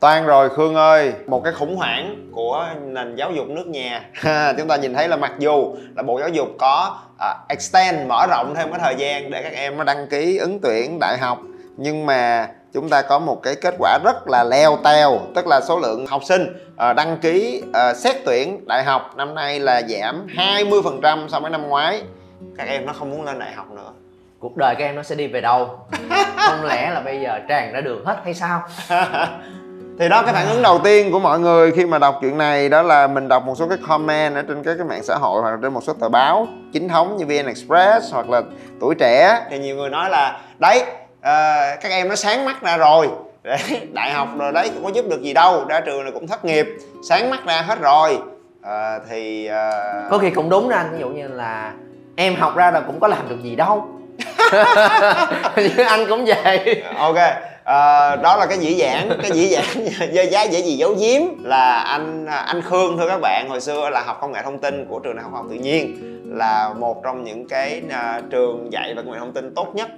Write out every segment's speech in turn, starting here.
Toan rồi Khương ơi, một cái khủng hoảng của nền giáo dục nước nhà. Chúng ta nhìn thấy là mặc dù là Bộ Giáo dục có uh, extend, mở rộng thêm cái thời gian để các em nó đăng ký ứng tuyển đại học Nhưng mà chúng ta có một cái kết quả rất là leo teo Tức là số lượng học sinh uh, đăng ký uh, xét tuyển đại học năm nay là giảm 20% so với năm ngoái. Các em nó không muốn lên đại học nữa. Cuộc đời các em nó sẽ đi về đâu? Không lẽ là bây giờ tràn ra đường hết hay sao thì đó cái phản ứng đầu tiên của mọi người khi mà đọc chuyện này đó là mình đọc một số cái comment ở trên các cái mạng xã hội hoặc là trên một số tờ báo chính thống như vn express hoặc là tuổi trẻ. Thì nhiều người nói là đấy uh, các em nó sáng mắt ra rồi. Đại học rồi đấy có giúp được gì đâu ra trường là cũng thất nghiệp sáng mắt ra hết rồi. Uh, thì uh... có khi cũng đúng đó anh ví dụ như là em học ra là cũng có làm được gì đâu. Anh cũng vậy. Ok à, đó là cái dĩ dãn cái dĩ dãn dơ giá dễ gì giấu giếm là anh anh khương thưa các bạn hồi xưa là học công nghệ thông tin của trường đại học học tự nhiên là một trong những cái uh, trường dạy về công nghệ thông tin tốt nhất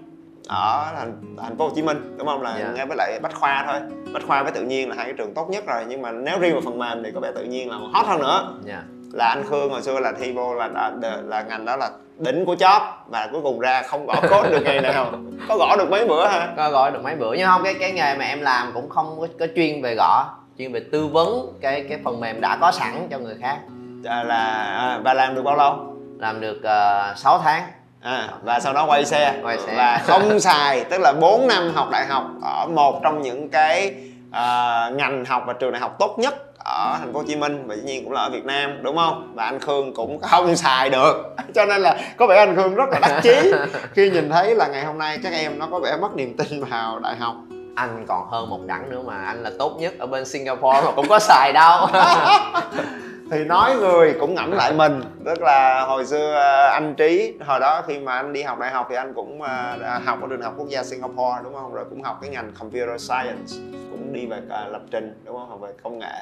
ở thành thành phố Hồ Chí Minh đúng không là yeah. Dạ. nghe với lại bách khoa thôi bách khoa với tự nhiên là hai cái trường tốt nhất rồi nhưng mà nếu riêng vào phần mềm thì có vẻ tự nhiên là hot hơn nữa yeah. Là anh Khương hồi xưa là thi vô là là, là ngành đó là đỉnh của chóp và cuối cùng ra không gõ code được ngày nào. Có gõ được mấy bữa ha có gõ được mấy bữa. Nhưng không cái cái nghề mà em làm cũng không có, có chuyên về gõ chuyên về tư vấn cái cái phần mềm đã có sẵn cho người khác. À, là à, và làm được bao lâu? Làm được uh, ờ, 6 tháng. À, và sau đó quay xe. Quay xe. Và không xài tức là 4 năm học đại học ở một trong những cái uh, ngành học và trường đại học tốt nhất ở thành phố Hồ Chí Minh và dĩ nhiên cũng là ở Việt Nam đúng không? Và anh Khương cũng không xài được. Cho nên là có vẻ anh Khương rất là đắc chí. Khi nhìn thấy là ngày hôm nay các em nó có vẻ mất niềm tin vào đại học. Anh còn hơn một đẳng nữa mà anh là tốt nhất ở bên Singapore mà cũng có xài đâu thì nói người cũng ngẫm lại mình. Tức là hồi xưa à, anh trí hồi đó khi mà anh đi học đại học thì anh cũng à, học ở trường học quốc gia singapore đúng không? Rồi cũng học cái ngành computer science cũng đi về à, lập trình đúng không? Học về công nghệ.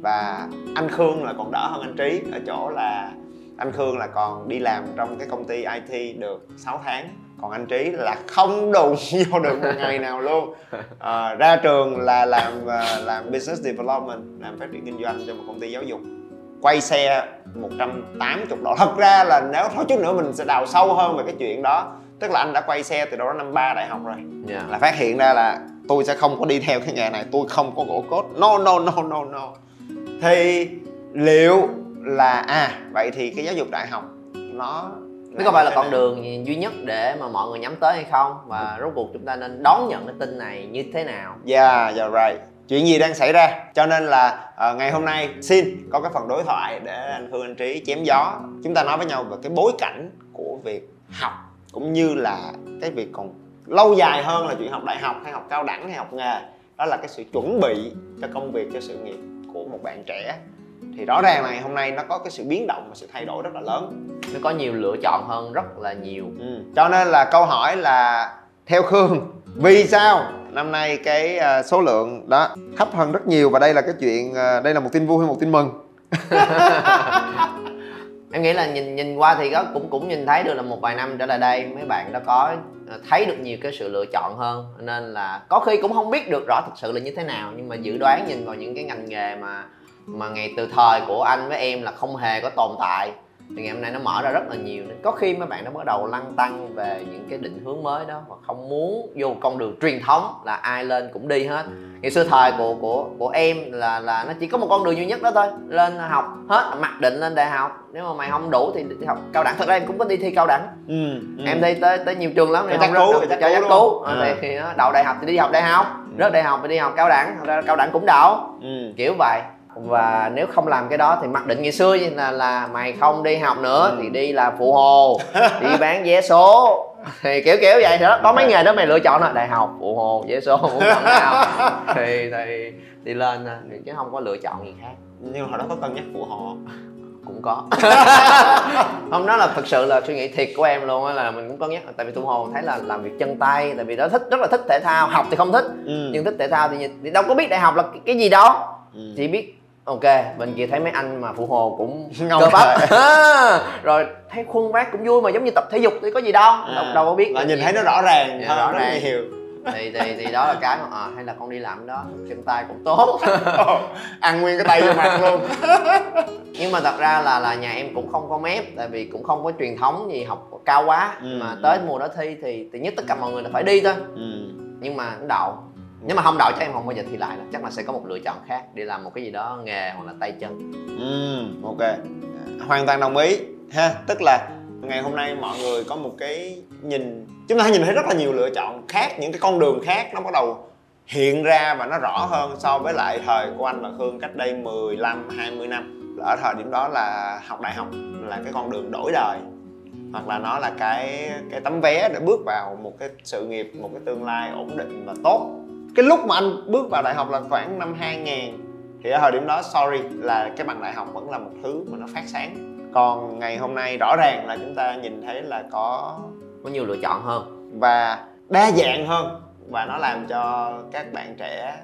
Và anh khương là còn đỡ hơn anh trí ở chỗ là anh khương là còn đi làm trong cái công ty it được 6 tháng. Còn anh trí là không đụng vô được một ngày nào luôn. À, ra trường là làm làm business development làm phát triển kinh doanh cho một công ty giáo dục quay xe 180 độ thật ra là nếu thôi chút nữa mình sẽ đào sâu hơn về cái chuyện đó. Tức là anh đã quay xe từ đó năm ba đại học rồi. Yeah. Dạ. là phát hiện ra là tôi sẽ không có đi theo cái nghề này tôi không có gỗ cốt. No no no no no. Thì liệu là à vậy thì cái giáo dục đại học nó nó có phải là con đường duy nhất để mà mọi người nhắm tới hay không? Và rốt cuộc chúng ta nên đón nhận cái tin này như thế nào? Yeah yeah right chuyện gì đang xảy ra? Cho nên là uh, ngày hôm nay xin có cái phần đối thoại để anh Phương anh Trí chém gió. Chúng ta nói với nhau về cái bối cảnh của việc học cũng như là cái việc còn lâu dài hơn là chuyện học đại học hay học cao đẳng hay học nghề. Đó là cái sự chuẩn bị cho công việc cho sự nghiệp của một bạn trẻ. Thì rõ ràng là ngày hôm nay nó có cái sự biến động và sự thay đổi rất là lớn. Nó có nhiều lựa chọn hơn rất là nhiều. Ừ. cho nên là câu hỏi là theo khương vì sao năm nay cái uh, số lượng đó thấp hơn rất nhiều và đây là cái chuyện uh, đây là một tin vui hay một tin mừng. Em nghĩ là nhìn nhìn qua thì có cũng cũng nhìn thấy được là một vài năm trở lại đây mấy bạn đã có à, thấy được nhiều cái sự lựa chọn hơn. Nên là có khi cũng không biết được rõ thực sự là như thế nào nhưng mà dự đoán nhìn vào những cái ngành nghề mà mà ngày từ thời của anh với em là không hề có tồn tại thì ngày hôm nay nó mở ra rất là nhiều nên có khi mấy bạn đã bắt đầu lăn tăng về những cái định hướng mới đó và không muốn vô con đường truyền thống là ai lên cũng đi hết. Ngày xưa thời của của của em là là nó chỉ có một con đường duy nhất đó thôi lên học hết mặc định lên đại học. Nếu mà mày không đủ thì đi học cao đẳng. Thật ra em cũng có đi thi cao đẳng. Ừ, ừ. em thi tới tới nhiều trường lắm em không cứu, rớt cho chắc cứu à. thì, thì đậu đại học thì đi học đại học ừ. rớt đại học thì đi học cao đẳng. Thật ra cao đẳng cũng đậu. Ừ. kiểu vậy và nếu không làm cái đó thì mặc định ngày xưa là là mày không đi học nữa thì đi là phụ hồ đi bán vé số. Thì kiểu kiểu vậy đó. Có mấy nghề đó mày lựa chọn là đại học phụ hồ dễ số muốn chọn nào thì thì đi lên thôi, chứ không có lựa chọn gì khác. Nhưng mà hồi đó có cân nhắc của họ cũng có. Không đó là thực sự là suy nghĩ thiệt của em luôn á là mình cũng có nhắc. Tại vì tu hồ thấy là làm việc chân tay tại vì đó thích rất là thích thể thao. Học thì không thích ừ. nhưng thích thể thao thì, thì đâu có biết đại học là cái, cái gì đó. Ừ. chỉ biết ok bên kia thấy mấy anh mà phụ hồ cũng Ngầu cơ bắp. rồi. Thấy khuôn vác cũng vui mà giống như tập thể dục thì có gì đâu đâu, À, đâu có biết là nhìn thấy nó rõ ràng Dạ, rõ ràng. nhiều. Thì thì thì đó là cái mà à, hay là con đi làm đó chân tay cũng tốt. Ăn nguyên cái tay vô mặt luôn. Nhưng mà thật ra là là nhà em cũng không có mép tại vì cũng không có truyền thống gì học cao quá. Ừ, mà ừ. tới mùa đó thi thì thì nhất tất cả mọi người là phải đi thôi. Ừ. nhưng mà đậu nếu mà không đổi chắc em không bao giờ thi lại chắc là sẽ có một lựa chọn khác đi làm một cái gì đó nghề hoặc là tay chân. Ừ, ok. Hoàn toàn đồng ý ha. Tức là ngày hôm nay mọi người có một cái nhìn chúng ta nhìn thấy rất là nhiều lựa chọn khác những cái con đường khác nó bắt đầu hiện ra và nó rõ hơn so với lại thời của anh và Khương cách đây 15 20 năm. Ở thời điểm đó là học đại học là cái con đường đổi đời. Hoặc là nó là cái cái tấm vé để bước vào một cái sự nghiệp một cái tương lai ổn định và tốt cái lúc mà anh bước vào đại học là khoảng năm 2000 thì ở thời điểm đó sorry là cái bằng đại học vẫn là một thứ mà nó phát sáng. Còn ngày hôm nay rõ ràng là chúng ta nhìn thấy là có có nhiều lựa chọn hơn. và đa dạng hơn. Và nó làm cho các bạn trẻ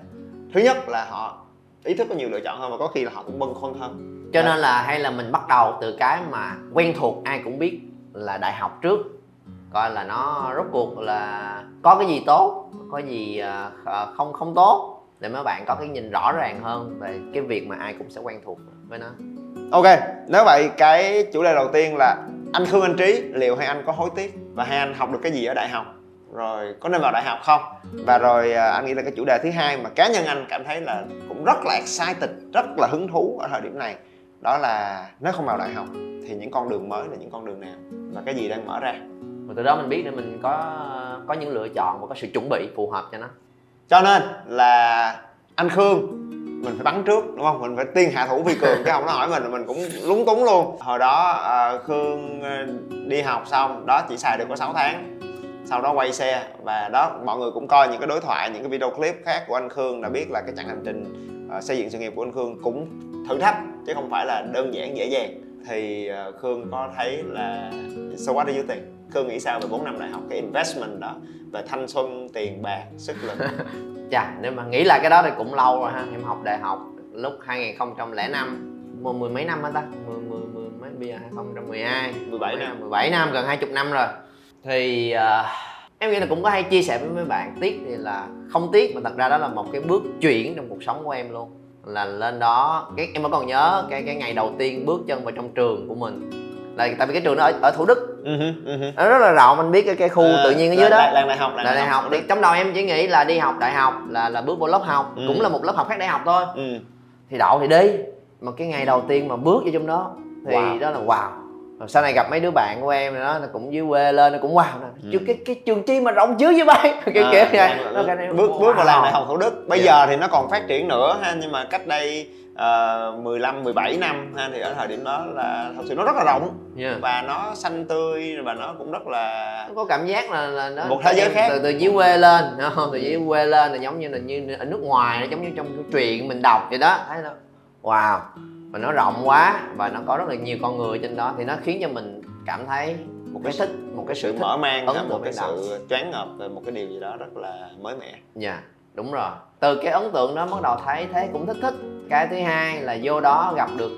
thứ nhất là họ ý thức có nhiều lựa chọn hơn và có khi là họ cũng bâng khuâng hơn. Cho nên là hay là mình bắt đầu từ cái mà quen thuộc ai cũng biết là đại học trước coi là nó rốt cuộc là có cái gì tốt, có gì à, không không tốt để mấy bạn có cái nhìn rõ ràng hơn về cái việc mà ai cũng sẽ quen thuộc với nó. Ok, nếu vậy cái chủ đề đầu tiên là anh Khương, anh Trí, liệu hai anh có hối tiếc và hai anh học được cái gì ở đại học? Rồi, có nên vào đại học không? Và rồi à, anh nghĩ là cái chủ đề thứ hai mà cá nhân anh cảm thấy là cũng rất là excited, rất là hứng thú ở thời điểm này, đó là nếu không vào đại học thì những con đường mới là những con đường nào? Và cái gì đang mở ra? Và từ đó mình biết để mình có có những lựa chọn và có sự chuẩn bị phù hợp cho nó. Cho nên là anh Khương, mình phải bắn trước, đúng không? Mình phải tiên hạ thủ vi cường cái không nó hỏi mình là mình cũng lúng túng luôn. Hồi đó ờ, Khương ờ, đi học xong, đó chỉ xài được có 6 tháng. Sau đó quay xe, và đó, mọi người cũng coi những cái đối thoại, những cái video clip khác của anh Khương đã biết là cái chặng hành trình ờ, xây dựng sự nghiệp của anh Khương cũng thử thách, chứ không phải là đơn giản dễ dàng. Thì Khương có thấy là, so what do you think? Khương nghĩ sao về 4 năm đại học? Cái investment đó về thanh xuân tiền bạc sức lực. Chà, nếu mà nghĩ lại cái đó thì cũng lâu rồi ha. Em học đại học lúc 2005 Mười, mười mấy năm hả ta? Mười, mười, mười mấy, bây giờ 2012 17 năm. 17 năm, gần 20 năm rồi. Thì à, em nghĩ là cũng có hay chia sẻ với mấy bạn Tiếc thì là không tiếc mà thật ra đó là một cái bước chuyển trong cuộc sống của em luôn. Là lên đó, cái em vẫn còn nhớ cái cái ngày đầu tiên bước chân vào trong trường của mình là tại vì cái trường đó ở, ở thủ đức. Ừ ừ hứ. nó rất là rộng anh biết cái cái khu Ờ, tự nhiên ở dưới đó. là- làng đại học là đại học. thì trong đầu em chỉ nghĩ là đi học đại học là là bước vào lớp học. Ừ. cũng là một lớp học khác đại học thôi. Ừ. thì đậu thì đi. Mà cái ngày đầu tiên mà bước vô trong đó thì Wow. đó là wow. Rồi sau này gặp mấy đứa bạn của em nó nó cũng dưới quê lên nó cũng wow. Nè Ừ. chứ cái cái trường chi mà rộng dữ vậy bay kiểu À, kiểu vậy là- Nó cái này, bước bước vào làng đại học thủ đức. Bây Dạ. giờ thì nó còn phát triển nữa ha nhưng mà cách đây uh, 15 17 năm ha thì ở thời điểm đó là thật sự nó rất là rộng Yeah. và nó xanh tươi và nó cũng rất là nó có cảm giác là là nó Một thế giới khác. từ từ dưới quê lên đúng không? từ dưới quê lên là giống như là như ở nước ngoài nó giống như trong cái chuyện mình đọc vậy đó thấy nó wow và nó rộng quá và nó có rất là nhiều con người trên đó thì nó khiến cho mình cảm thấy một cái thích một cái sự sự mở mang ấn một cái sự choáng ngợp về một cái điều gì đó rất là mới mẻ dạ đúng rồi từ cái ấn tượng đó bắt đầu thấy thế cũng thích thích cái thứ hai là vô đó gặp được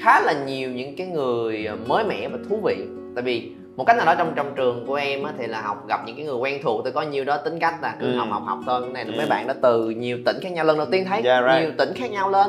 khá là nhiều những cái người mới mẻ và thú vị tại vì một cách nào đó trong trong trường của em á, thì là học gặp những cái người quen thuộc tôi có nhiều đó tính cách là cứ Ừ. học học học thôi cái này là Ừ. mấy bạn đó từ nhiều tỉnh khác nhau lần đầu tiên thấy Yeah, right. nhiều tỉnh khác nhau lên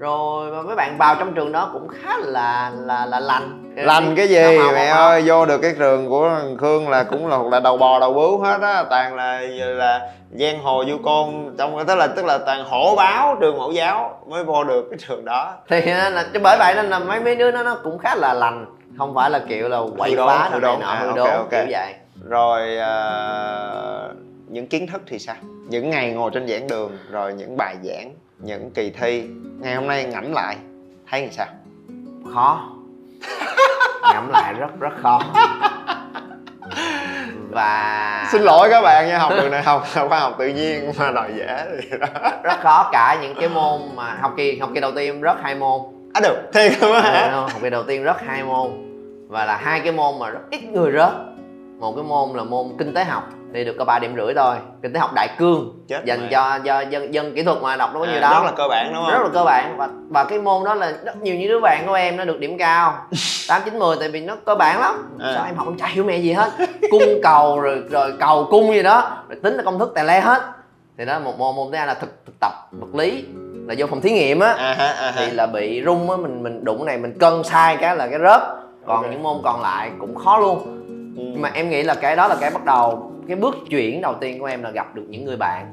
rồi mà mấy bạn vào trong trường đó cũng khá là là là lành. Lành cái gì mẹ ơi vô được cái trường của thằng khương là cũng là là đầu bò đầu bướu hết á. Toàn là là giang hồ du côn trong tức là tức là toàn hổ báo trường mẫu giáo mới vô được cái trường đó. Thì á, là chứ bởi vậy nên là mấy mấy đứa nó nó cũng khá là lành. Không phải là kiểu là quậy phá đâu này nọ À, hư đốn kiểu vậy. Rồi à, những kiến thức thì sao? Những ngày ngồi trên giảng đường rồi những bài giảng những kỳ thi. Ngày hôm nay ngẫm lại thấy làm sao? Khó. Ngẫm lại rất rất khó. Và xin lỗi các bạn nha học trường này học khoa học tự nhiên mà đòi dễ thì đó. Rất khó cả những cái môn mà học kỳ học kỳ đầu tiên rớt hai môn. À được. Thiệt luôn á hả học kỳ đầu tiên rớt hai môn. Và là hai cái môn mà rất ít người rớt. Một cái môn là môn kinh tế học thì được có 3 điểm rưỡi thôi. Kinh tế học đại cương Chết dành mẹ. cho do dân dân kỹ thuật mà đọc đâu có nhiều À, đâu rất là cơ bản đúng không? rất là cơ bản. Và và cái môn đó là rất nhiều những đứa bạn của em nó được điểm cao. Tám chín mười tại vì nó cơ bản lắm. À. sao em học em chả hiểu mẹ gì hết? Cung cầu rồi rồi cầu cung gì đó. Rồi tính là công thức tè le hết. Thì đó một môn môn thứ hai là thực thực tập vật lý. Là vô phòng thí nghiệm á. À ha à ha. Thì là bị rung á mình mình đụng này mình cân sai cái là cái rớt. Còn Ok. những môn còn lại cũng khó luôn. Ừ. nhưng mà em nghĩ là cái đó là cái bắt đầu cái bước chuyển đầu tiên của em là gặp được những người bạn.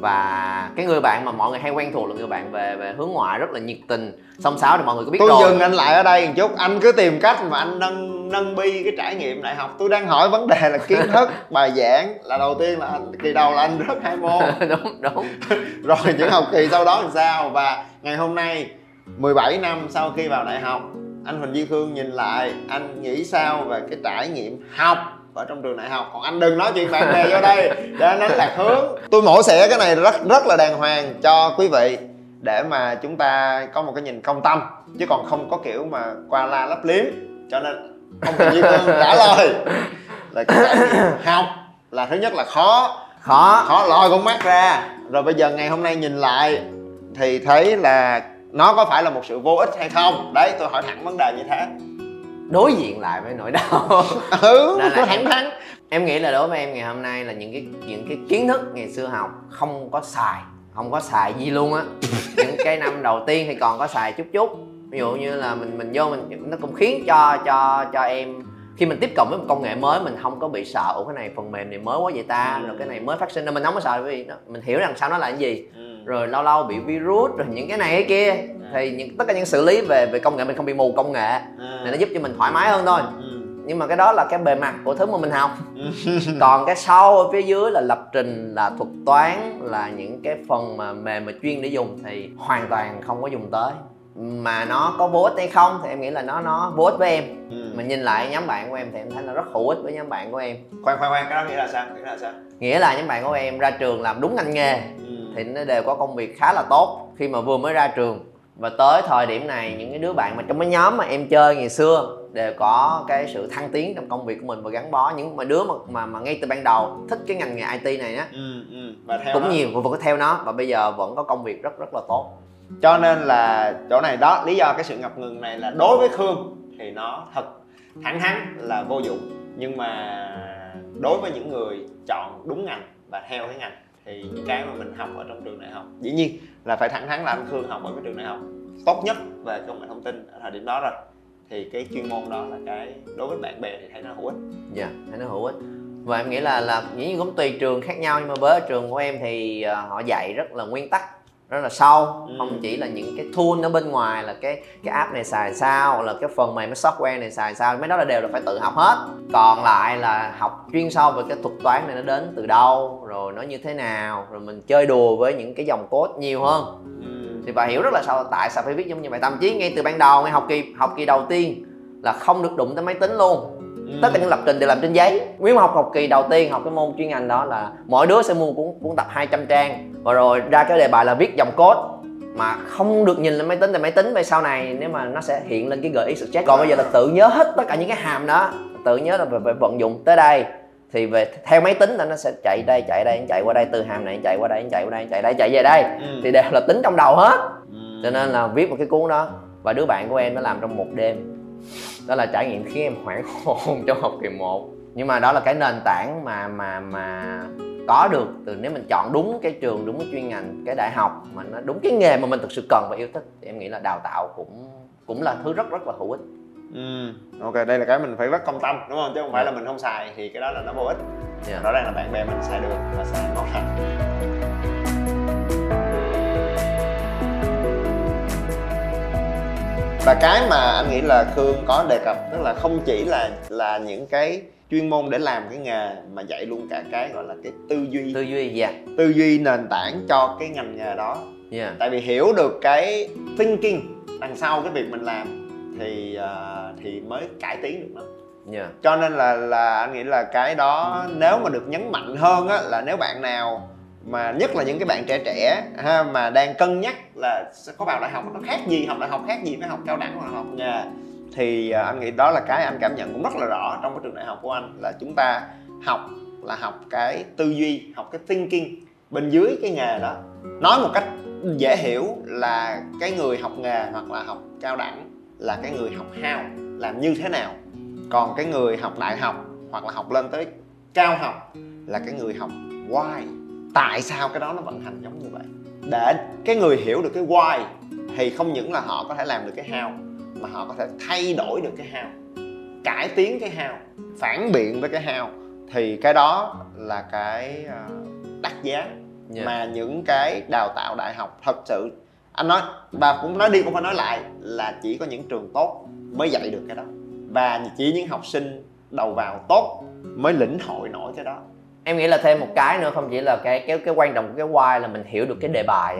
Và cái người bạn mà mọi người hay quen thuộc là người bạn về về hướng ngoại rất là nhiệt tình song sáo thì mọi người có biết tôi rồi. dừng anh lại ở đây một chút anh cứ tìm cách mà anh nâng nâng bi cái trải nghiệm đại học. Tôi đang hỏi vấn đề là kiến thức bài giảng là đầu tiên là anh kỳ đầu là anh rớt hai môn. Đúng đúng. Rồi những học kỳ sau đó làm sao? Và ngày hôm nay 17 năm sau khi vào đại học anh Huỳnh Duy Khương nhìn lại anh nghĩ sao về cái trải nghiệm học ở trong trường đại học. Còn anh đừng nói chuyện bạn bè vô đây. Để anh đánh lạc hướng. Tôi mổ xẻ cái này rất rất là đàng hoàng cho quý vị. Để mà chúng ta có một cái nhìn công tâm. Chứ còn không có kiểu mà qua la lấp liếm. Cho nên ông Huỳnh Duy Khương trả lời. Là học là thứ nhất là khó. Khó. Khó lòi con mắt ra. Rồi bây giờ ngày hôm nay nhìn lại thì thấy là nó có phải là một sự vô ích hay không? Đấy tôi hỏi thẳng vấn đề như thế đối diện lại với nỗi đau. Ừ. Là tôi em- thẳng thắn. Em nghĩ là đối với em ngày hôm nay là những cái những cái kiến thức ngày xưa học không có xài không có xài gì luôn á. Những cái năm đầu tiên thì còn có xài chút chút. Ví dụ như là mình mình vô mình nó cũng khiến cho cho cho em khi mình tiếp cận với một công nghệ mới mình không có bị sợ ủa cái này phần mềm này mới quá vậy ta? Rồi cái này mới phát sinh nên mình không có sợ bởi vì nó, mình hiểu rằng sao nó là cái gì. Rồi lâu lâu bị virus rồi những cái này cái kia. Thì những tất cả những xử lý về về công nghệ mình không bị mù công nghệ. Thì nó giúp cho mình thoải mái hơn thôi. Nhưng mà cái đó là cái bề mặt của thứ mà mình học. Còn cái sau ở phía dưới là lập trình là thuật toán là những cái phần mà mềm mà chuyên để dùng thì hoàn toàn không có dùng tới mà nó có vô ích hay không thì em nghĩ là nó nó vô ích với em. Mình nhìn lại nhóm bạn của em thì em thấy nó rất hữu ích với nhóm bạn của em. Khoan khoan khoan cái đó nghĩa là sao? Nghĩa là sao? Nghĩa là nhóm bạn của em ra trường làm đúng ngành nghề thì nó đều có công việc khá là tốt khi mà vừa mới ra trường. Và tới thời điểm này những cái đứa bạn mà trong cái nhóm mà em chơi ngày xưa đều có cái sự thăng tiến trong công việc của mình và gắn bó. Những mà đứa mà mà, mà ngay từ ban đầu thích cái ngành nghề IT này á và theo cũng đó. nhiều và vẫn có theo nó. Và bây giờ vẫn có công việc rất rất là tốt cho nên là chỗ này đó, lý do cái sự ngập ngừng này là đối với khương thì nó thật, thẳng thắn là vô dụng. Nhưng mà đối với những người chọn đúng ngành và theo cái ngành thì những cái mà mình học ở trong trường đại học, dĩ nhiên là phải thẳng thắn là anh khương học ở cái trường đại học tốt nhất về công nghệ thông tin ở thời điểm đó rồi. Thì cái chuyên môn đó là cái đối với bạn bè thì thấy nó hữu ích. Dạ thấy nó hữu ích. Và em nghĩ là là dĩ nhiên cũng tùy trường khác nhau, nhưng mà với trường của em thì ờ, họ dạy rất là nguyên tắc rất là sâu Ừ. không chỉ là những cái tool ở bên ngoài là cái cái app này xài sao là cái phần mềm cái software này xài sao mấy đó là đều là phải tự học hết. Còn lại là học chuyên sâu về cái thuật toán này nó đến từ đâu rồi nó như thế nào rồi mình chơi đùa với những cái dòng code nhiều hơn. Thì bà hiểu rất là sâu tại sao phải viết giống như vậy thậm chí ngay từ ban đầu ngay học kỳ học kỳ đầu tiên là không được đụng tới máy tính luôn tất cả những lập trình đều làm trên giấy. Mà học học kỳ đầu tiên học cái môn chuyên ngành đó là mỗi đứa sẽ mua cuốn cuốn tập 200 trang. Và rồi ra cái đề bài là viết dòng code mà không được nhìn lên máy tính thì máy tính về sau này nếu mà nó sẽ hiện lên cái gợi ý suggest còn bây giờ là tự nhớ hết tất cả những cái hàm đó tự nhớ là về, về vận dụng tới đây. Thì về theo máy tính là nó sẽ chạy đây chạy đây chạy qua đây từ hàm này chạy qua đây chạy qua đây chạy đây chạy về đây. Thì đều là tính trong đầu hết. Cho nên là viết một cái cuốn đó và đứa bạn của em nó làm trong một đêm đó là trải nghiệm khiến em hoảng hồn trong học kỳ 1 nhưng mà đó là cái nền tảng mà mà mà có được từ nếu mình chọn đúng cái trường đúng cái chuyên ngành cái đại học mà nó đúng cái nghề mà mình thực sự cần và yêu thích thì em nghĩ là đào tạo cũng cũng là thứ rất rất là hữu ích. Ừ. ok đây là cái mình phải rất công tâm đúng không? Chứ không phải là mình không xài thì cái đó là nó vô ích. Dạ. rõ ràng là bạn bè mình xài được và xài ngon lành và cái mà anh nghĩ là khương có đề cập tức là không chỉ là là những cái chuyên môn để làm cái nghề mà dạy luôn cả cái gọi là cái tư duy. Tư duy dạ. Tư duy nền tảng cho cái ngành nghề đó. Dạ. Tại vì hiểu được cái thinking đằng sau cái việc mình làm thì ờ, thì mới cải tiến được nó. Yeah. cho nên là là anh nghĩ là cái đó nếu mà được nhấn mạnh hơn á là nếu bạn nào mà nhất là những cái bạn trẻ trẻ, ha, mà đang cân nhắc là có vào đại học nó khác gì, học đại học khác gì với học cao đẳng hoặc học nghề. Thì à, anh nghĩ đó là cái anh cảm nhận cũng rất là rõ trong cái trường đại học của anh, là chúng ta học là học cái tư duy, học cái thinking bên dưới cái nghề đó. Nói một cách dễ hiểu là cái người học nghề hoặc là học cao đẳng là cái người học how, làm như thế nào. Còn cái người học đại học hoặc là học lên tới cao học là cái người học why tại sao cái đó nó vận hành giống như vậy? Để cái người hiểu được cái why thì không những là họ có thể làm được cái how mà họ có thể thay đổi được cái how cải tiến cái how phản biện với cái how. Thì cái đó là cái ờ, đắt giá Yeah. mà những cái đào tạo đại học thật sự anh nói và cũng nói đi cũng phải nói lại là chỉ có những trường tốt mới dạy được cái đó. Và chỉ những học sinh đầu vào tốt mới lĩnh hội nổi cái đó em nghĩ là thêm một cái nữa, không chỉ là cái cái cái quan trọng của cái why là mình hiểu được cái đề bài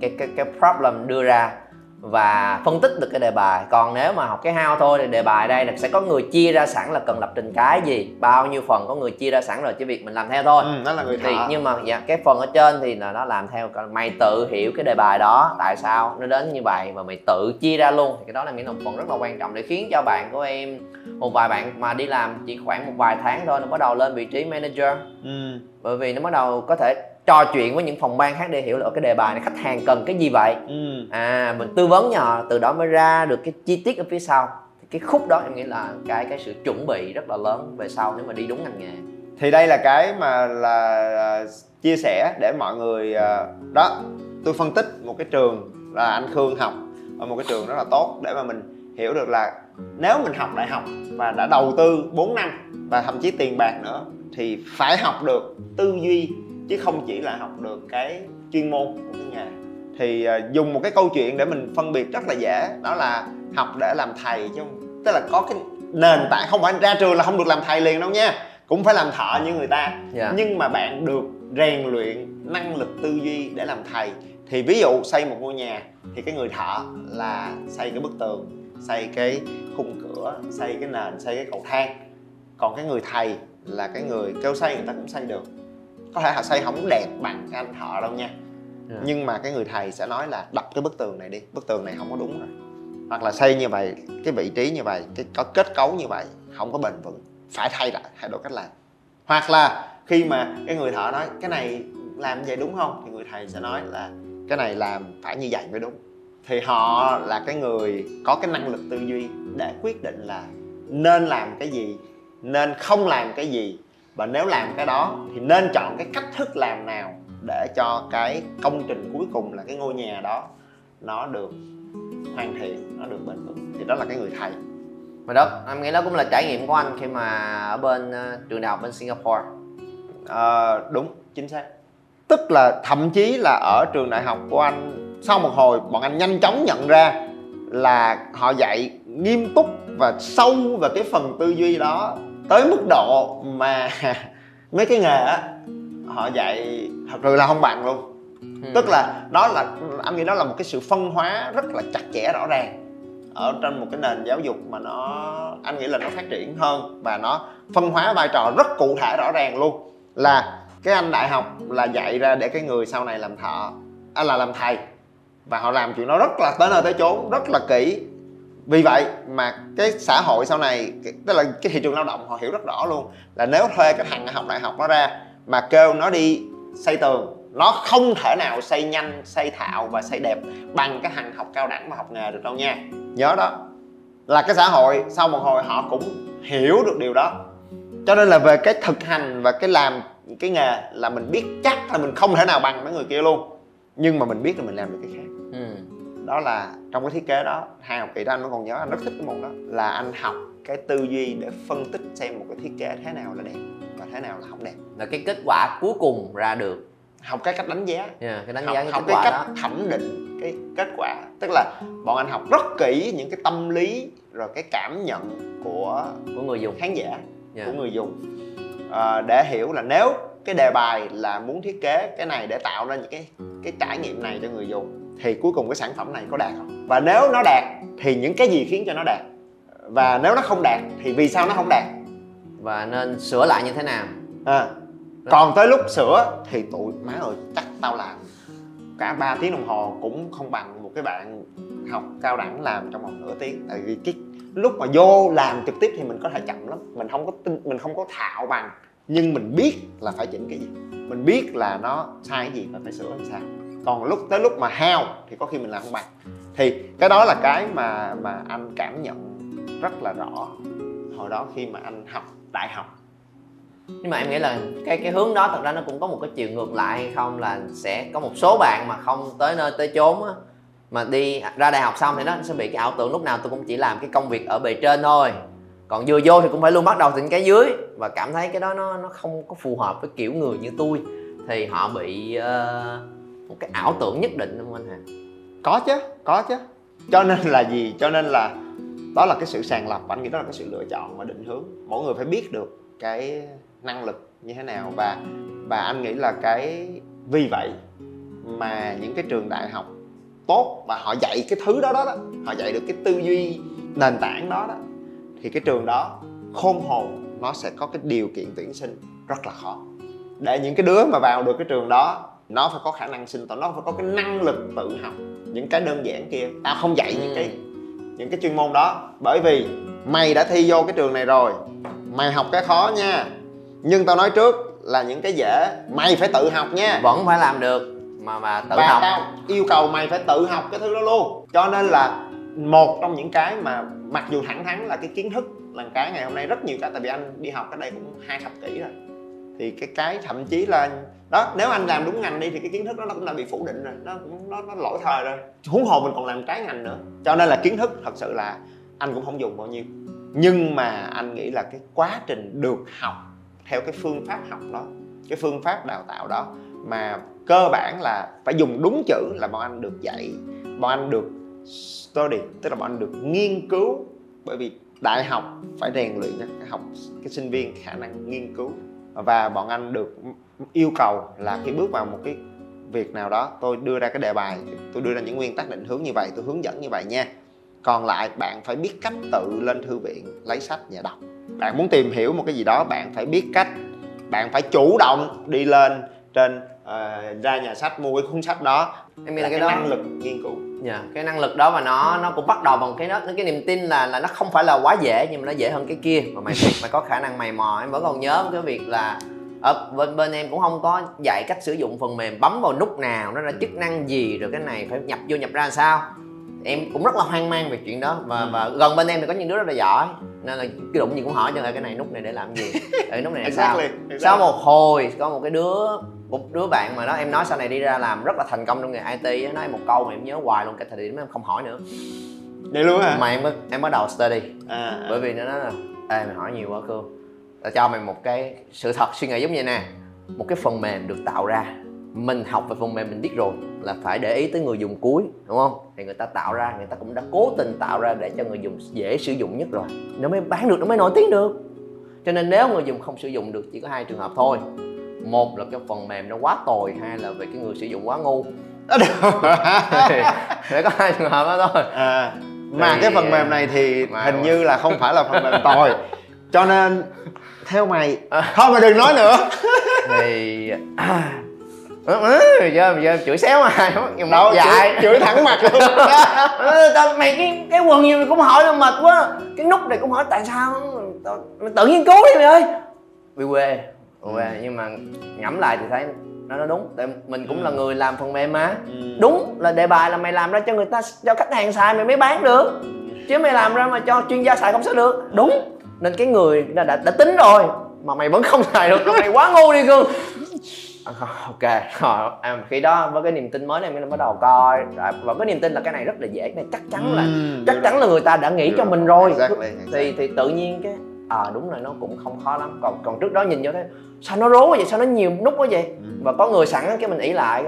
cái cái cái problem đưa ra và phân tích được cái đề bài. Còn nếu mà học cái how thôi thì đề bài đây là sẽ có người chia ra sẵn là cần lập trình cái gì bao nhiêu phần có người chia ra sẵn rồi chỉ việc mình làm theo thôi. Ừ, đó là người thì thợ. nhưng mà dạ, cái phần ở trên thì là nó làm theo mày tự hiểu cái đề bài đó tại sao nó đến như vậy và mày tự chia ra luôn. Thì cái đó là những một phần rất là quan trọng để khiến cho bạn của em một vài bạn mà đi làm chỉ khoảng một vài tháng thôi nó bắt đầu lên vị trí manager. Ừ. bởi vì nó bắt đầu có thể trò chuyện với những phòng ban khác để hiểu là cái đề bài này khách hàng cần cái gì vậy? Ừ. à mình tư vấn cho họ từ đó mới ra được cái chi tiết ở phía sau. Thì cái khúc đó em nghĩ là cái cái sự chuẩn bị rất là lớn về sau nếu mà đi đúng ngành nghề. Thì đây là cái mà là à, chia sẻ để mọi người à, đó tôi phân tích một cái trường là anh Khương học ở một cái trường rất là tốt để mà mình hiểu được là nếu mình học đại học và đã đầu tư 4 năm và thậm chí tiền bạc nữa thì phải học được tư duy chứ không chỉ là học được cái chuyên môn của cái nghề. Thì à, dùng một cái câu chuyện để mình phân biệt rất là dễ đó là học để làm thầy chứ không tức là có cái nền tảng không phải ra trường là không được làm thầy liền đâu nha cũng phải làm thợ như người ta. Dạ. nhưng mà bạn được rèn luyện năng lực tư duy để làm thầy. Thì ví dụ xây một ngôi nhà thì cái người thợ là xây cái bức tường xây cái khung cửa xây cái nền xây cái cầu thang. Còn cái người thầy là cái người kêu xây người ta cũng xây được có thể họ xây không đẹp bằng cái anh thợ đâu nha. Dạ. nhưng mà cái người thầy sẽ nói là đập cái bức tường này đi bức tường này không có đúng rồi. Hoặc là xây như vậy cái vị trí như vậy cái có kết cấu như vậy không có bền vững. Phải thay lại thay đổi cách làm. Hoặc là khi mà cái người thợ nói cái này làm vậy đúng không? Thì người thầy sẽ nói là cái này làm phải như vậy mới đúng. Thì họ là cái người có cái năng lực tư duy để quyết định là nên làm cái gì nên không làm cái gì và nếu làm cái đó thì nên chọn cái cách thức làm nào để cho cái công trình cuối cùng là cái ngôi nhà đó nó được hoàn thiện nó được bền vững. Thì đó là cái người thầy. Mà đó em nghĩ đó cũng là trải nghiệm của anh khi mà ở bên ờ, trường đại học bên Singapore. Ờ, đúng chính xác. Tức là thậm chí là ở trường đại học của anh sau một hồi bọn anh nhanh chóng nhận ra là họ dạy nghiêm túc và sâu về cái phần tư duy đó tới mức độ mà mấy cái nghề á họ dạy thật sự là không bằng luôn. Ừ. tức là đó là anh nghĩ đó là một cái sự phân hóa rất là chặt chẽ rõ ràng ở trên một cái nền giáo dục mà nó anh nghĩ là nó phát triển hơn và nó phân hóa vai trò rất cụ thể rõ ràng luôn. Là cái anh đại học là dạy ra để cái người sau này làm thợ à, là làm thầy. Và họ làm chuyện đó rất là tới nơi tới chốn rất là kỹ vì vậy mà cái xã hội sau này, cái- tức là cái thị trường lao động họ hiểu rất rõ luôn là nếu thuê cái thằng học đại học nó ra mà kêu nó đi xây tường, nó không thể nào xây nhanh, xây thạo và xây đẹp bằng cái thằng học cao đẳng và học nghề được đâu nha. Nhớ đó. Là cái xã hội sau một hồi họ cũng hiểu được điều đó. Cho nên là về cái thực hành và cái làm cái nghề là mình biết chắc là mình không thể nào bằng mấy người kia luôn. Nhưng mà mình biết là mình làm được cái khác. Ừ đó là trong cái thiết kế đó hai học kỳ đó anh vẫn còn nhớ anh rất thích cái môn đó. Là anh học cái tư duy để phân tích xem một cái thiết kế thế nào là đẹp và thế nào là không đẹp. Là cái kết quả cuối cùng ra được. Học cái cách đánh giá. Yeah, cái đánh học, giá cái học cái cách đó. thẩm định cái kết quả. Tức là bọn anh học rất kỹ những cái tâm lý rồi cái cảm nhận của của người dùng. khán giả Yeah. của người dùng. Ờ, để hiểu là nếu cái đề bài là muốn thiết kế cái này để tạo ra những cái cái trải nghiệm này cho người dùng thì cuối cùng cái sản phẩm này có đạt không? Và nếu nó đạt thì những cái gì khiến cho nó đạt? Và nếu nó không đạt thì vì sao nó không đạt? Và nên sửa lại như thế nào? À, còn tới lúc sửa thì tụi má ơi chắc tao làm. Cả 3 tiếng đồng hồ cũng không bằng một cái bạn học cao đẳng làm trong vòng nửa tiếng. Tại vì cái lúc mà vô làm trực tiếp thì mình có thể chậm lắm. Mình không có tin mình không có thạo bằng. Nhưng mình biết là phải chỉnh cái gì. Mình biết là nó sai cái gì và phải sửa làm sao còn lúc tới lúc mà hao thì có khi mình làm không bằng. Thì cái đó là cái mà mà anh cảm nhận rất là rõ hồi đó khi mà anh học đại học. Nhưng mà em nghĩ là cái cái hướng đó thật ra nó cũng có một cái chiều ngược lại hay không là sẽ có một số bạn mà không tới nơi tới chốn á mà đi ra đại học xong thì nó sẽ bị cái ảo tưởng lúc nào tôi cũng chỉ làm cái công việc ở bề trên thôi. Còn vừa vô thì cũng phải luôn bắt đầu từ cái dưới và cảm thấy cái đó nó nó không có phù hợp với kiểu người như tôi. Thì họ bị uh, một cái ảo tưởng nhất định không anh Hà? có chứ có chứ. Cho nên là gì? Cho nên là đó là cái sự sàng lọc anh nghĩ đó là cái sự lựa chọn và định hướng. Mỗi người phải biết được cái năng lực như thế nào và và anh nghĩ là cái vì vậy mà những cái trường đại học tốt và họ dạy cái thứ đó đó, đó họ dạy được cái tư duy nền tảng đó đó thì cái trường đó khôn hồn nó sẽ có cái điều kiện tuyển sinh rất là khó. Để những cái đứa mà vào được cái trường đó nó phải có khả năng sinh tồn nó phải có cái năng lực tự học. Những cái đơn giản kia tao không dạy những cái những cái chuyên môn đó. Bởi vì mày đã thi vô cái trường này rồi. Mày học cái khó nha. Nhưng tao nói trước là những cái dễ mày phải tự học nha. Vẫn phải làm được mà mà tự và học. tao yêu cầu mày phải tự học cái thứ đó luôn. Cho nên là một trong những cái mà mặc dù thẳng thắn là cái kiến thức là cái ngày hôm nay rất nhiều cái tại vì anh đi học cái đây cũng hai thập kỷ rồi thì cái cái thậm chí là đó nếu anh làm đúng ngành đi thì cái kiến thức đó nó cũng đã bị phủ định rồi nó cũng nó, nó lỗi thời rồi. Huống hồ mình còn làm trái ngành nữa. Cho nên là kiến thức thật sự là anh cũng không dùng bao nhiêu. Nhưng mà anh nghĩ là cái quá trình được học theo cái phương pháp học đó cái phương pháp đào tạo đó mà cơ bản là phải dùng đúng chữ là bọn anh được dạy bọn anh được study tức là bọn anh được nghiên cứu. Bởi vì đại học phải rèn luyện cho cái học cái sinh viên khả năng nghiên cứu và bọn anh được yêu cầu là khi bước vào một cái việc nào đó, tôi đưa ra cái đề bài, tôi đưa ra những nguyên tắc định hướng như vậy, tôi hướng dẫn như vậy nha. Còn lại, bạn phải biết cách tự lên thư viện, lấy sách và đọc. Bạn muốn tìm hiểu một cái gì đó, bạn phải biết cách. Bạn phải chủ động đi lên trên uh, ra nhà sách mua cái cuốn sách đó. Em nghĩ là, cái, cái đó năng lực nghiên cứu. Dạ yeah, cái năng lực đó và nó nó cũng bắt đầu bằng cái đó cái niềm tin là là nó không phải là quá dễ nhưng mà nó dễ hơn cái kia. Mà mày mày có khả năng mày mò em vẫn còn nhớ cái việc là ở bên bên em cũng không có dạy cách sử dụng phần mềm bấm vào nút nào nó là chức năng gì rồi cái này phải nhập vô nhập ra sao. Em cũng rất là hoang mang về chuyện đó và ừ. và gần bên em thì có những đứa rất là giỏi nên là cái đụng gì cũng hỏi cho là cái này nút này để làm gì cái nút này là sao. Exactly. sau một hồi có một cái đứa một đứa bạn mà đó em nói sau này đi ra làm rất là thành công trong nghề IT nói một câu mà em nhớ hoài luôn cái thời điểm em không hỏi nữa. Vậy luôn hả? Mà em mới em bắt đầu study. À, à. bởi vì nó nói là ê mày hỏi nhiều quá cương tao cho mày một cái sự thật suy nghĩ giống như nè. Một cái phần mềm được tạo ra. Mình học về phần mềm mình biết rồi là phải để ý tới người dùng cuối đúng không? Thì người ta tạo ra người ta cũng đã cố tình tạo ra để cho người dùng dễ sử dụng nhất rồi. Nó mới bán được nó mới nổi tiếng được. Cho nên nếu người dùng không sử dụng được chỉ có hai trường hợp thôi một là cái phần mềm nó quá tồi hai là về cái người sử dụng quá ngu. Để có hai trường hợp đó thôi. À, mà thì, cái phần mềm này thì mà hình như là không phải là phần mềm tồi. Cho nên theo mày à. thôi mày đừng nói nữa. Thì giờ giờ chửi xéo mà. Nhưng đâu dài chửi, chửi thẳng mặt luôn. Mày cái cái quần gì mày cũng hỏi là mệt quá. Cái nút này cũng hỏi tại sao? Mày tự nghiên cứu đi mày ơi. Bị quê ừ. nhưng mà ngẫm lại thì thấy nó nó đúng. Tại mình cũng ừ. là người làm phần mềm mà. Ừ. đúng là đề bài là mày làm ra cho người ta cho khách hàng xài mày mới bán được. Chứ mày làm ra mà cho chuyên gia xài không sao được. Đúng. Nên cái người đã, đã, đã tính rồi mà mày vẫn không xài được. Mày quá ngu đi cương à, ok. Rồi à, khi đó với cái niềm tin mới này mình bắt đầu coi. Và có niềm tin là cái này rất là dễ. Này chắc chắn là ừ, chắc chắn là người ta đã nghĩ cho mình rồi. Exactly, exactly. thì thì tự nhiên cái à đúng rồi nó cũng không khó lắm. Còn còn trước đó nhìn vô thấy sao nó rố quá vậy? Sao nó nhiều nút quá vậy? Ừ. và có người sẵn cái mình ỷ lại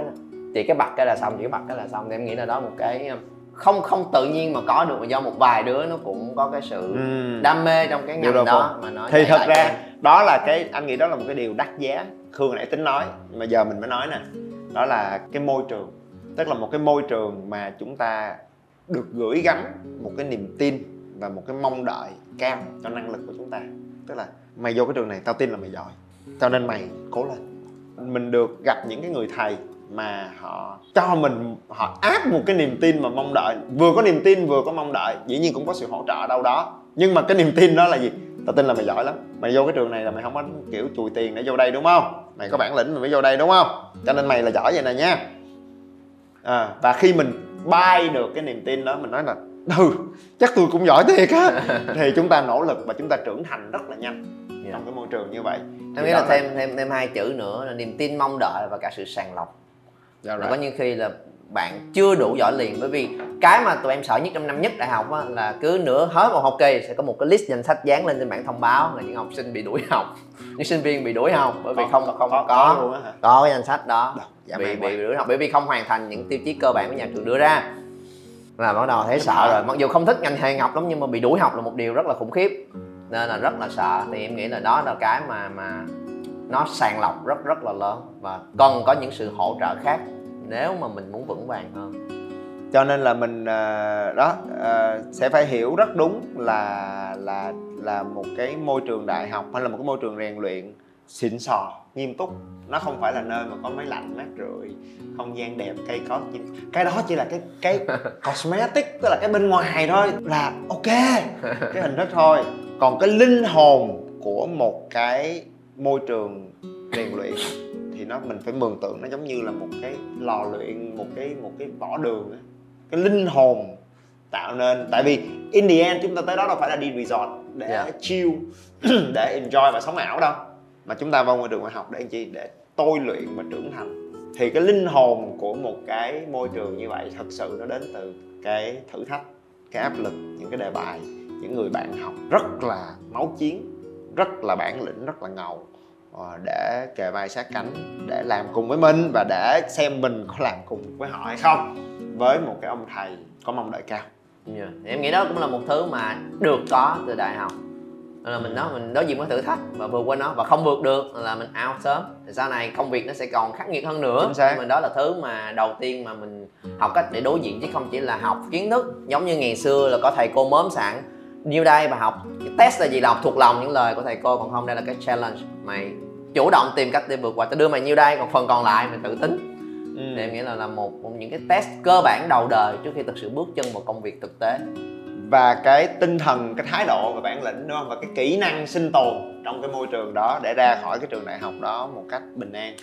thì cái bật cái là xong chỉ cái bật cái là xong. Thì em nghĩ là đó một cái không không tự nhiên mà có được mà do một vài đứa nó cũng có cái sự ừ. đam mê trong cái ngành đó mà nó thì thật ra cái... đó là cái anh nghĩ đó là một cái điều đắt giá. Khương nãy tính nói mà giờ mình mới nói nè. Đó là cái môi trường. Tức là một cái môi trường mà chúng ta được gửi gắm một cái niềm tin và một cái mong đợi cao cho năng lực của chúng ta. Tức là mày vô cái trường này tao tin là mày giỏi. Cho nên mày cố lên. Mình được gặp những cái người thầy mà họ cho mình họ áp một cái niềm tin mà mong đợi. Vừa có niềm tin vừa có mong đợi. Dĩ nhiên cũng có sự hỗ trợ đâu đó. Nhưng mà cái niềm tin đó là gì? Tao tin là mày giỏi lắm. Mày vô cái trường này là mày không có kiểu chùi tiền để vô đây đúng không? Mày có bản lĩnh mày mới vô đây đúng không? Cho nên mày là giỏi vậy nè nha. À, và khi mình bay được cái niềm tin đó mình nói là ừ chắc tôi cũng giỏi thiệt á. Thì chúng ta nỗ lực và chúng ta trưởng thành rất là nhanh yeah. trong cái môi trường như vậy. Em nghĩ là thêm thêm thêm hai chữ nữa là niềm tin mong đợi và cả sự sàng lọc. Yeah, right. có những khi là bạn chưa đủ giỏi liền bởi vì cái mà tụi em sợ nhất trong năm nhất đại học á, là cứ nửa hết một học kỳ sẽ có một cái list danh sách dán lên trên bảng thông báo là những học sinh bị đuổi học những sinh viên bị đuổi học bởi vì không không, không có có, luôn á có cái danh sách đó. Đọc, bị, bị, bị đuổi học bởi vì không hoàn thành những tiêu chí cơ bản của nhà trường đưa ra là bắt đầu thấy sợ rồi. Mặc dù không thích ngành hàng học lắm nhưng mà bị đuổi học là một điều rất là khủng khiếp. Nên là rất là sợ. Thì em nghĩ là đó là cái mà mà nó sàng lọc rất rất là lớn. Và cần có những sự hỗ trợ khác nếu mà mình muốn vững vàng hơn. Cho nên là mình ờ, đó ờ, sẽ phải hiểu rất đúng là là là một cái môi trường đại học hay là một cái môi trường rèn luyện xịn sò nghiêm túc. Nó không phải là nơi mà có máy lạnh mát rượi không gian đẹp cây có cái đó chỉ là cái cái cosmetic tức là cái bên ngoài thôi là ok. Cái hình thức thôi. Còn cái linh hồn của một cái môi trường rèn luyện thì nó mình phải mường tượng nó giống như là một cái lò luyện một cái một cái vỏ đường ấy. cái linh hồn tạo nên tại vì in the end chúng ta tới đó đâu phải là đi resort để yeah. chill để enjoy và sống ảo đâu mà chúng ta vào môi trường ngoại học để anh chi? Để tôi luyện và trưởng thành. Thì cái linh hồn của một cái môi trường như vậy thật sự nó đến từ cái thử thách, cái áp lực, những cái đề bài, những người bạn học. Rất là máu chiến, rất là bản lĩnh, rất là ngầu. Ờ, để kề vai sát cánh, để làm cùng với mình và để xem mình có làm cùng với họ hay không. Với một cái ông thầy có mong đợi cao. Yeah. em nghĩ đó cũng là một thứ mà được có từ đại học là mình nói mình đối diện với thử thách và vượt qua nó và không vượt được là mình out sớm. Thì sau này công việc nó sẽ còn khắc nghiệt hơn nữa. Mình đó là thứ mà đầu tiên mà mình học cách để đối diện chứ không chỉ là học kiến thức giống như ngày xưa là có thầy cô mớm sẵn. Nhiêu đây và học cái test là gì là học thuộc lòng những lời của thầy cô còn không đây là cái challenge. Mày chủ động tìm cách để vượt qua. Tao đưa mày nhiêu đây còn phần còn lại mày tự tính. Ừ. thì em nghĩ là là một, một những cái test cơ bản đầu đời trước khi thực sự bước chân vào công việc thực tế và cái tinh thần cái thái độ và bản lĩnh đúng không và cái kỹ năng sinh tồn trong cái môi trường đó để ra khỏi cái trường đại học đó một cách bình an.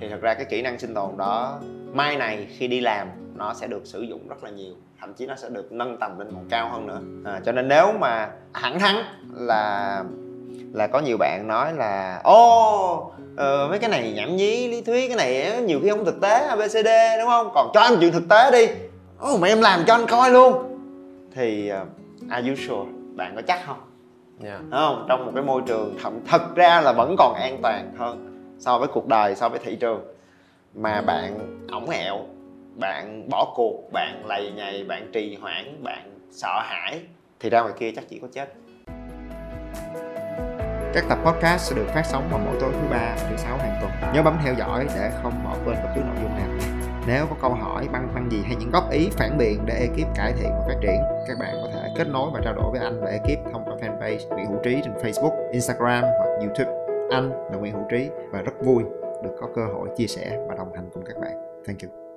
Thì thật ra cái kỹ năng sinh tồn đó mai này khi đi làm nó sẽ được sử dụng rất là nhiều thậm chí nó sẽ được nâng tầm lên còn cao hơn nữa. À, cho nên nếu mà thẳng thắn là là có nhiều bạn nói là ô ờ, mấy cái này nhảm nhí lý thuyết cái này nhiều khi không thực tế abcd đúng không? Còn cho anh chuyện thực tế đi. Ô mà em làm cho anh coi luôn thì uh, are you sure? Bạn có chắc không? Yeah. đúng không? Trong một cái môi trường thậm thật ra là vẫn còn an toàn hơn so với cuộc đời so với thị trường. Mà bạn ổng ẹo bạn bỏ cuộc bạn lầy nhầy bạn trì hoãn bạn sợ hãi thì ra ngoài kia chắc chỉ có chết. Các tập podcast sẽ được phát sóng vào mỗi tối thứ ba thứ sáu hàng tuần. Nhớ bấm theo dõi để không bỏ quên bất cứ nội dung nào nếu có câu hỏi băn khoăn gì hay những góp ý phản biện để ekip cải thiện và phát triển các bạn có thể kết nối và trao đổi với anh và ekip thông qua fanpage Nguyễn Hữu Trí trên Facebook, Instagram hoặc YouTube anh là Nguyễn Hữu Trí và rất vui được có cơ hội chia sẻ và đồng hành cùng các bạn. Thank you.